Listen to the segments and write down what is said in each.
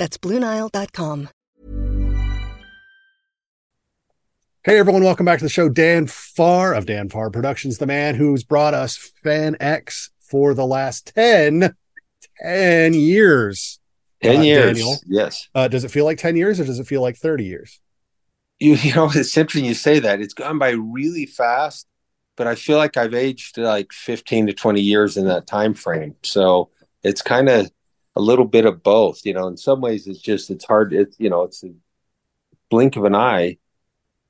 That's BlueNile.com. Hey everyone, welcome back to the show. Dan Farr of Dan Farr Productions, the man who's brought us FanX for the last 10, 10 years. 10 Uh, years. Daniel. Yes. Uh, does it feel like 10 years or does it feel like 30 years? You, you know, it's interesting you say that. It's gone by really fast, but I feel like I've aged like 15 to 20 years in that time frame. So it's kind of a little bit of both. You know, in some ways, it's just, it's hard. It's, you know, it's a blink of an eye,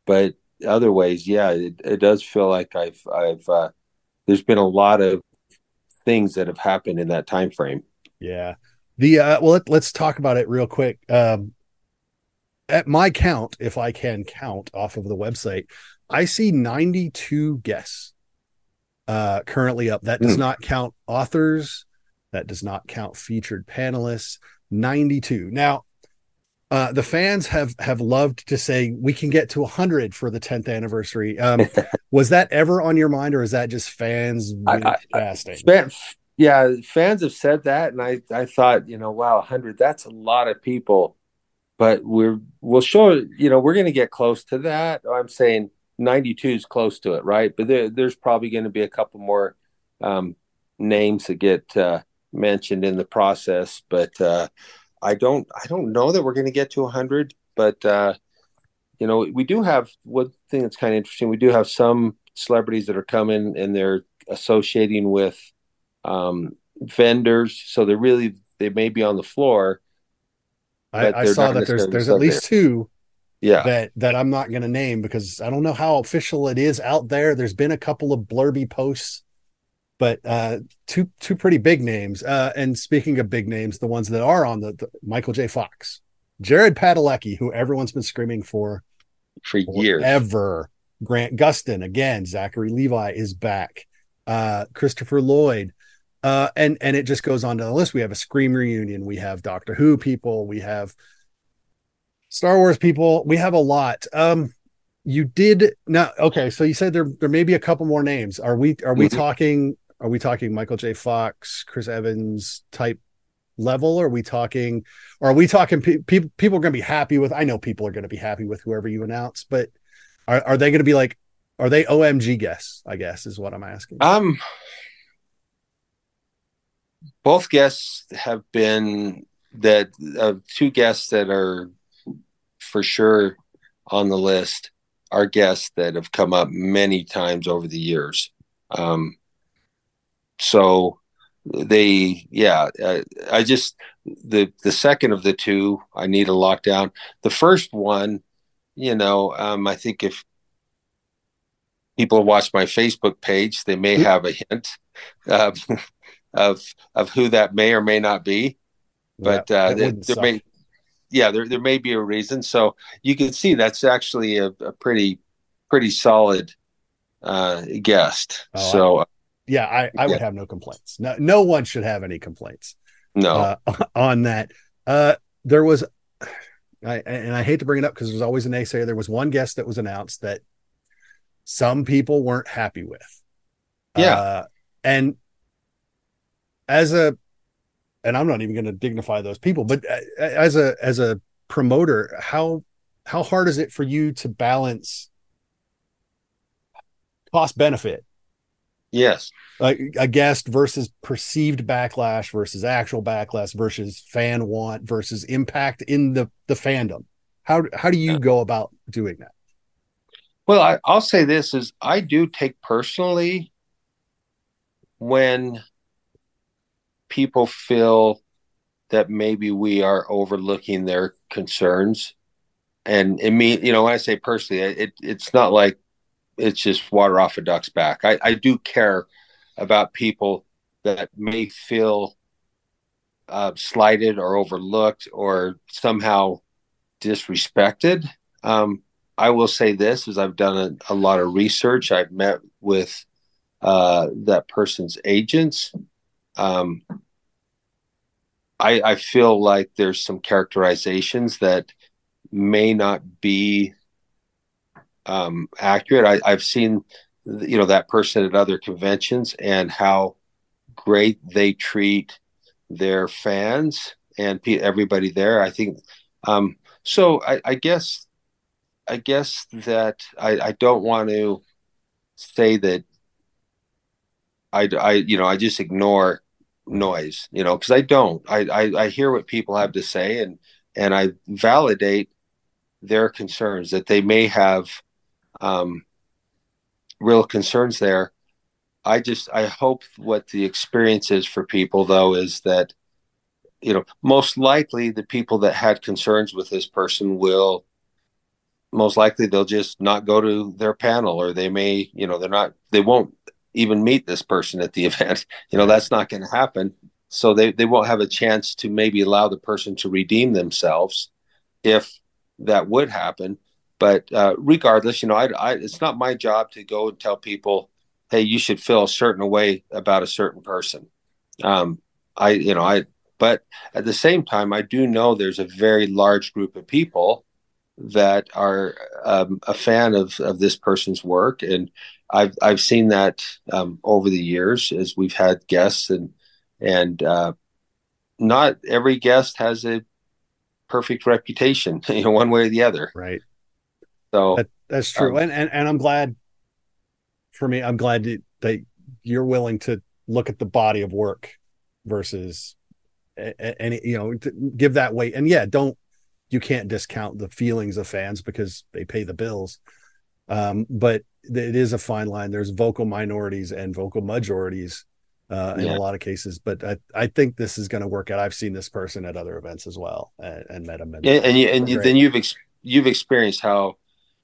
but other ways, yeah, it, it does feel like I've, I've, uh, there's been a lot of things that have happened in that time frame. Yeah. The uh well let, let's talk about it real quick. Um at my count, if I can count off of the website, I see 92 guests uh currently up. That does Hmm. not count authors, that does not count featured panelists. 92. Now, uh the fans have have loved to say we can get to 100 for the 10th anniversary. Um was that ever on your mind or is that just fans I- I- Fan, yeah, fans have said that, and I, I thought, you know, wow, hundred, that's a lot of people. But we're we'll show, you know, we're going to get close to that. I'm saying 92 is close to it, right? But there, there's probably going to be a couple more um, names that get uh, mentioned in the process. But uh, I don't, I don't know that we're going to get to 100. But uh, you know, we do have one thing that's kind of interesting. We do have some celebrities that are coming and they're associating with um, vendors, so they're really they may be on the floor. I, I saw that there's there's at least two Yeah, that that I'm not going to name because I don't know how official it is out there. There's been a couple of blurby posts, but uh, two two pretty big names. Uh, and speaking of big names, the ones that are on the, the Michael J. Fox, Jared Padalecki, who everyone's been screaming for for years. ever. Grant Gustin again. Zachary Levi is back. Uh, Christopher Lloyd. Uh, and and it just goes on to the list. We have a Scream reunion. We have Doctor Who people. We have Star Wars people. We have a lot. Um, you did now. Okay, so you said there there may be a couple more names. Are we are we Mhm. talking? Are we talking Michael J. Fox, Chris Evans type level? Are we talking? Are we talking? Pe- people people are going to be happy with. I know people are going to be happy with whoever you announce, but are are they going to be like? Are they OMG guests? I guess is what I'm asking. Um, both guests have been that uh, two guests that are for sure on the list are guests that have come up many times over the years. Um, so they, yeah, uh, I just the the second of the two I need a lockdown. The first one, you know, um, I think if people watch my Facebook page, they may have a hint um, of of who that may or may not be. But Yeah, uh, there, there may, yeah, there there may be a reason. So you can see that's actually a, a pretty pretty solid uh, guest. Oh, so yeah, I, I would Yeah. have no complaints. No, no one should have any complaints. no, uh, on that. Uh, there was, I, and I hate to bring it up because there's always an a naysayer. There was one guest that was announced that some people weren't happy with. Yeah. Uh, and as a, and I'm not even going to dignify those people, but uh, as a as a promoter, how how hard is it for you to balance cost benefit yes, like a guest versus perceived backlash versus actual backlash versus fan want versus impact in the the fandom. How how do you go about doing that? Well, I, I'll say this is I do take personally when people feel that maybe we are overlooking their concerns. And it mean, you know, when I say personally, it it's not like it's just water off a duck's back. I, I do care about people that may feel uh, slighted or overlooked or somehow disrespected. Um, I will say this: is I've done a, a lot of research. I've met with uh, that person's agents. Um, I, I feel like there's some characterizations that may not be um, accurate. I, I've seen, you know, that person at other conventions and how great they treat their fans and everybody there. I think um, so. I, I, guess I guess that I, I don't want to say that I, I you know I just ignore noise you know because I don't I, I I hear what people have to say and and I validate their concerns that they may have um, real concerns there. I just I hope what the experience is for people though is that you know most likely the people that had concerns with this person will most likely they'll just not go to their panel or they may you know they're not they won't even meet this person at the event. You know that's not going to happen. So they, they won't have a chance to maybe allow the person to redeem themselves if that would happen but uh, regardless you know I, I, it's not my job to go and tell people hey you should feel a certain way about a certain person um, i you know i but at the same time i do know there's a very large group of people that are um, a fan of, of this person's work and I've I've seen that um, over the years as we've had guests and and uh, not every guest has a perfect reputation, you know, one way or the other. Right. So that, that's true, um, and, and and I'm glad. For me, I'm glad that you're willing to look at the body of work versus any you know give that weight and yeah don't you can't discount the feelings of fans because they pay the bills um, but it is a fine line. There's vocal minorities and vocal majorities uh, in yeah. a lot of cases, but I, I think this is going to work out. I've seen this person at other events as well and, and met him. And, and, and, you, and you, then you've ex- you've experienced how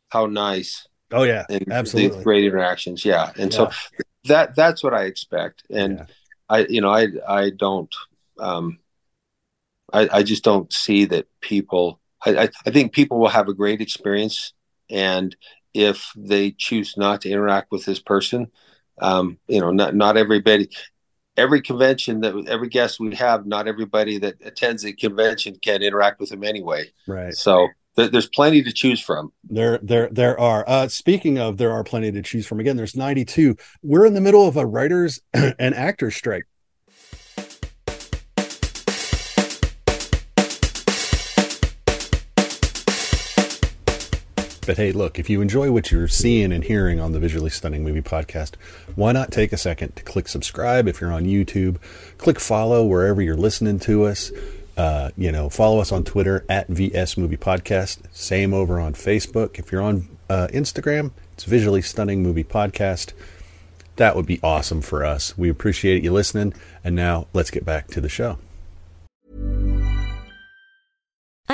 how nice. Oh yeah, and absolutely great interactions. Yeah, and yeah. so that that's what I expect. And yeah. I you know I I don't um I I just don't see that people. I, I think people will have a great experience and if they choose not to interact with this person. Um, you know, not not everybody, every convention that every guest we have, not everybody that attends a convention can interact with them anyway. Right. So there's plenty to choose from. There, there, there are. Uh, speaking of, there are plenty to choose from. Again, there's 92. We're in the middle of a writers and actors strike. But hey, look, if you enjoy what you're seeing and hearing on the Visually Stunning Movie Podcast, why not take a second to click subscribe if you're on YouTube? Click follow wherever you're listening to us. Uh, you know, follow us on Twitter at VS Movie Podcast. Same over on Facebook. If you're on uh, Instagram, it's Visually Stunning Movie Podcast. That would be awesome for us. We appreciate you listening. And now let's get back to the show.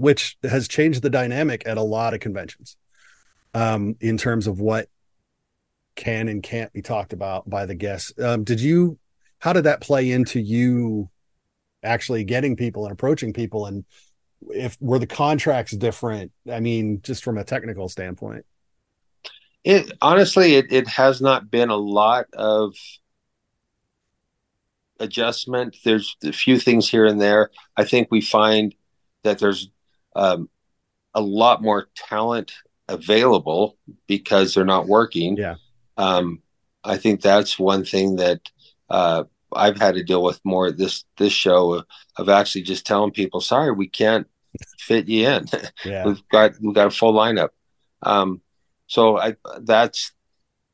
which has changed the dynamic at a lot of conventions um, in terms of what can and can't be talked about by the guests. Um, did you, how did that play into you actually getting people and approaching people? And if were the contracts different? I mean, just from a technical standpoint. It honestly, it, it has not been a lot of adjustment. There's a few things here and there. I think we find that there's um, a lot more talent available because they're not working. Yeah. Um, I think that's one thing that uh, I've had to deal with more this this show of actually just telling people, sorry, we can't fit you in. Yeah. we've got we've got a full lineup. Um, so I that's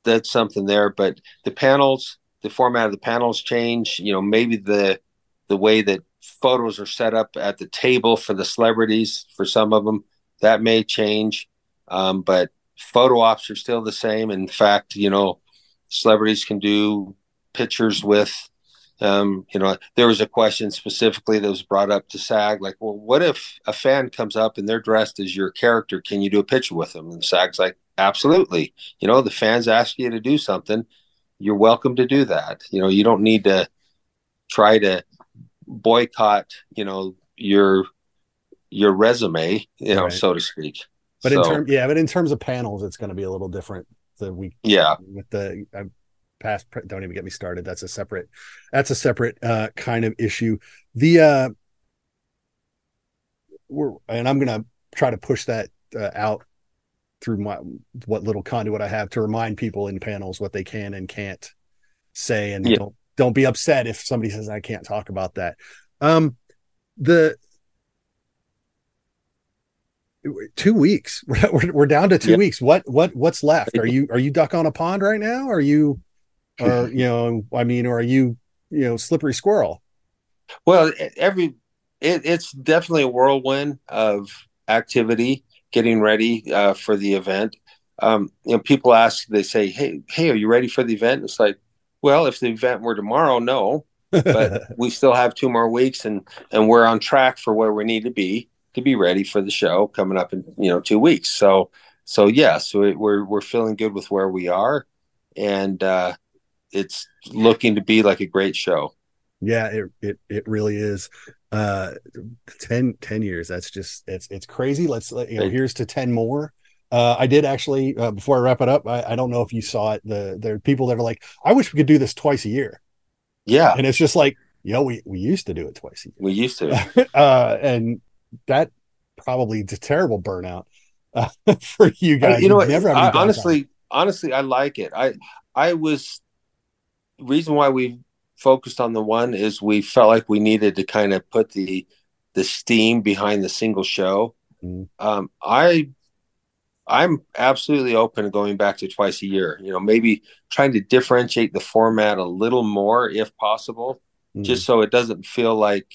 that's something there. But the panels, the format of the panels change. You know, maybe the the way that photos are set up at the table for the celebrities for some of them that may change. Um, but photo ops are still the same. In fact, you know, celebrities can do pictures with um, you know, there was a question specifically that was brought up to SAG, like, well, what if a fan comes up and they're dressed as your character? Can you do a picture with them? And SAG's like, absolutely. You know, the fans ask you to do something, you're welcome to do that. You know, you don't need to try to boycott, you know, your your resume, you know, Right. so to speak. But So, in terms, yeah, but in terms of panels, it's going to be a little different. The we yeah, with the uh, past pre- don't even get me started that's a separate that's a separate uh kind of issue the uh we're and i'm gonna try to push that uh, out through my what little conduit i have to remind people in panels what they can and can't say and Yeah. don't don't be upset if somebody says i can't talk about that um the two weeks we're, we're down to two Yeah. weeks what what what's left are you are you duck on a pond right now are you or you know i mean or are you you know slippery squirrel Well, every it, it's definitely a whirlwind of activity getting ready uh, for the event. Um, you know, people ask, they say, "Hey, hey, are you ready for the event?" It's like, well, if the event were tomorrow, no, but we still have two more weeks, and and we're on track for where we need to be to be ready for the show coming up in you know two weeks. So so yes, we, we're we're feeling good with where we are, and uh, it's looking to be like a great show. yeah it, it it really is uh 10 10 years that's just it's it's crazy let's let you know here's to 10 more uh i did actually uh, before i wrap it up I, I don't know if you saw it the there are people that are like i wish we could do this twice a year Yeah, and it's just like yo we we used to do it twice a year. we used to. uh and that probably is a terrible burnout uh, for you guys you know what? never have I, honestly, honestly, I like it. I I was reason why we focused on the one is we felt like we needed to kind of put the the steam behind the single show. Mhm. Um, I I'm absolutely open to going back to twice a year. You know, maybe trying to differentiate the format a little more if possible, Mhm. just so it doesn't feel like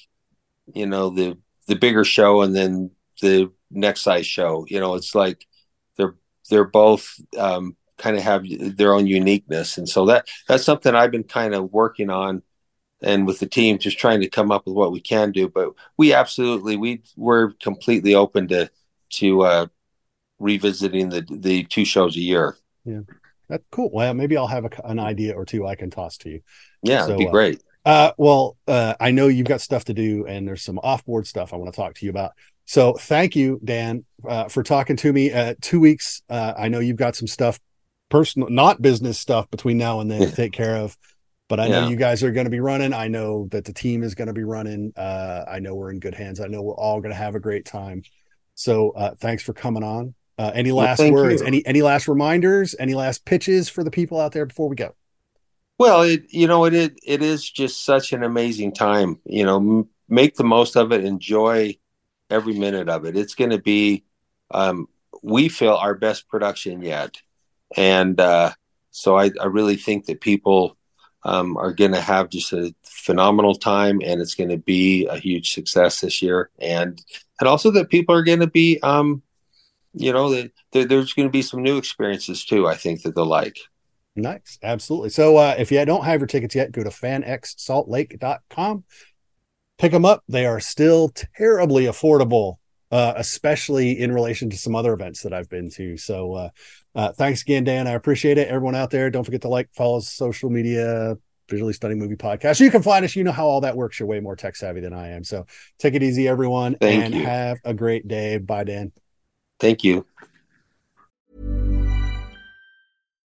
you know the the bigger show and then the next size show. You know, it's like they're they're both um, kind of have their own uniqueness, and so that that's something I've been kind of working on, and with the team, just trying to come up with what we can do. But we absolutely we we're completely open to to uh, revisiting the the two shows a year. Yeah, that's cool well maybe i'll have a, an idea or two i can toss to you Yeah, So, it'd be uh, great. Uh, well, uh, I know you've got stuff to do, and there's some off-board stuff I want to talk to you about. So, thank you, Dan, uh, for talking to me. Uh, two weeks. Uh, I know you've got some stuff, personal, not business stuff, between now and then to take care of. But I know Yeah. you guys are going to be running. I know that the team is going to be running. Uh, I know we're in good hands. I know we're all going to have a great time. So, uh, thanks for coming on. Uh, any last thank words? you. Any any last reminders? Any last pitches for the people out there before we go? Well, it you know it it, it is just such an amazing time. You know, m- make the most of it. Enjoy every minute of it. It's going to be, um, we feel our best production yet, and uh, so I, I really think that people um, are going to have just a phenomenal time, and it's going to be a huge success this year, and and also that people are going to be, um, you know, that there, there's going to be some new experiences too. I think that they'll like. Nice. Absolutely. So uh, if you don't have your tickets yet, go to fanxsaltlake.com. Pick them up. They are still terribly affordable, uh, especially in relation to some other events that I've been to. So uh, uh, thanks again, Dan. I appreciate it. Everyone out there, don't forget to like, follow us social media, Visually Stunning Movie Podcast. You can find us. You know how all that works. You're way more tech savvy than I am. So take it easy, everyone, Thank and you. have a great day. Bye, Dan. Thank you.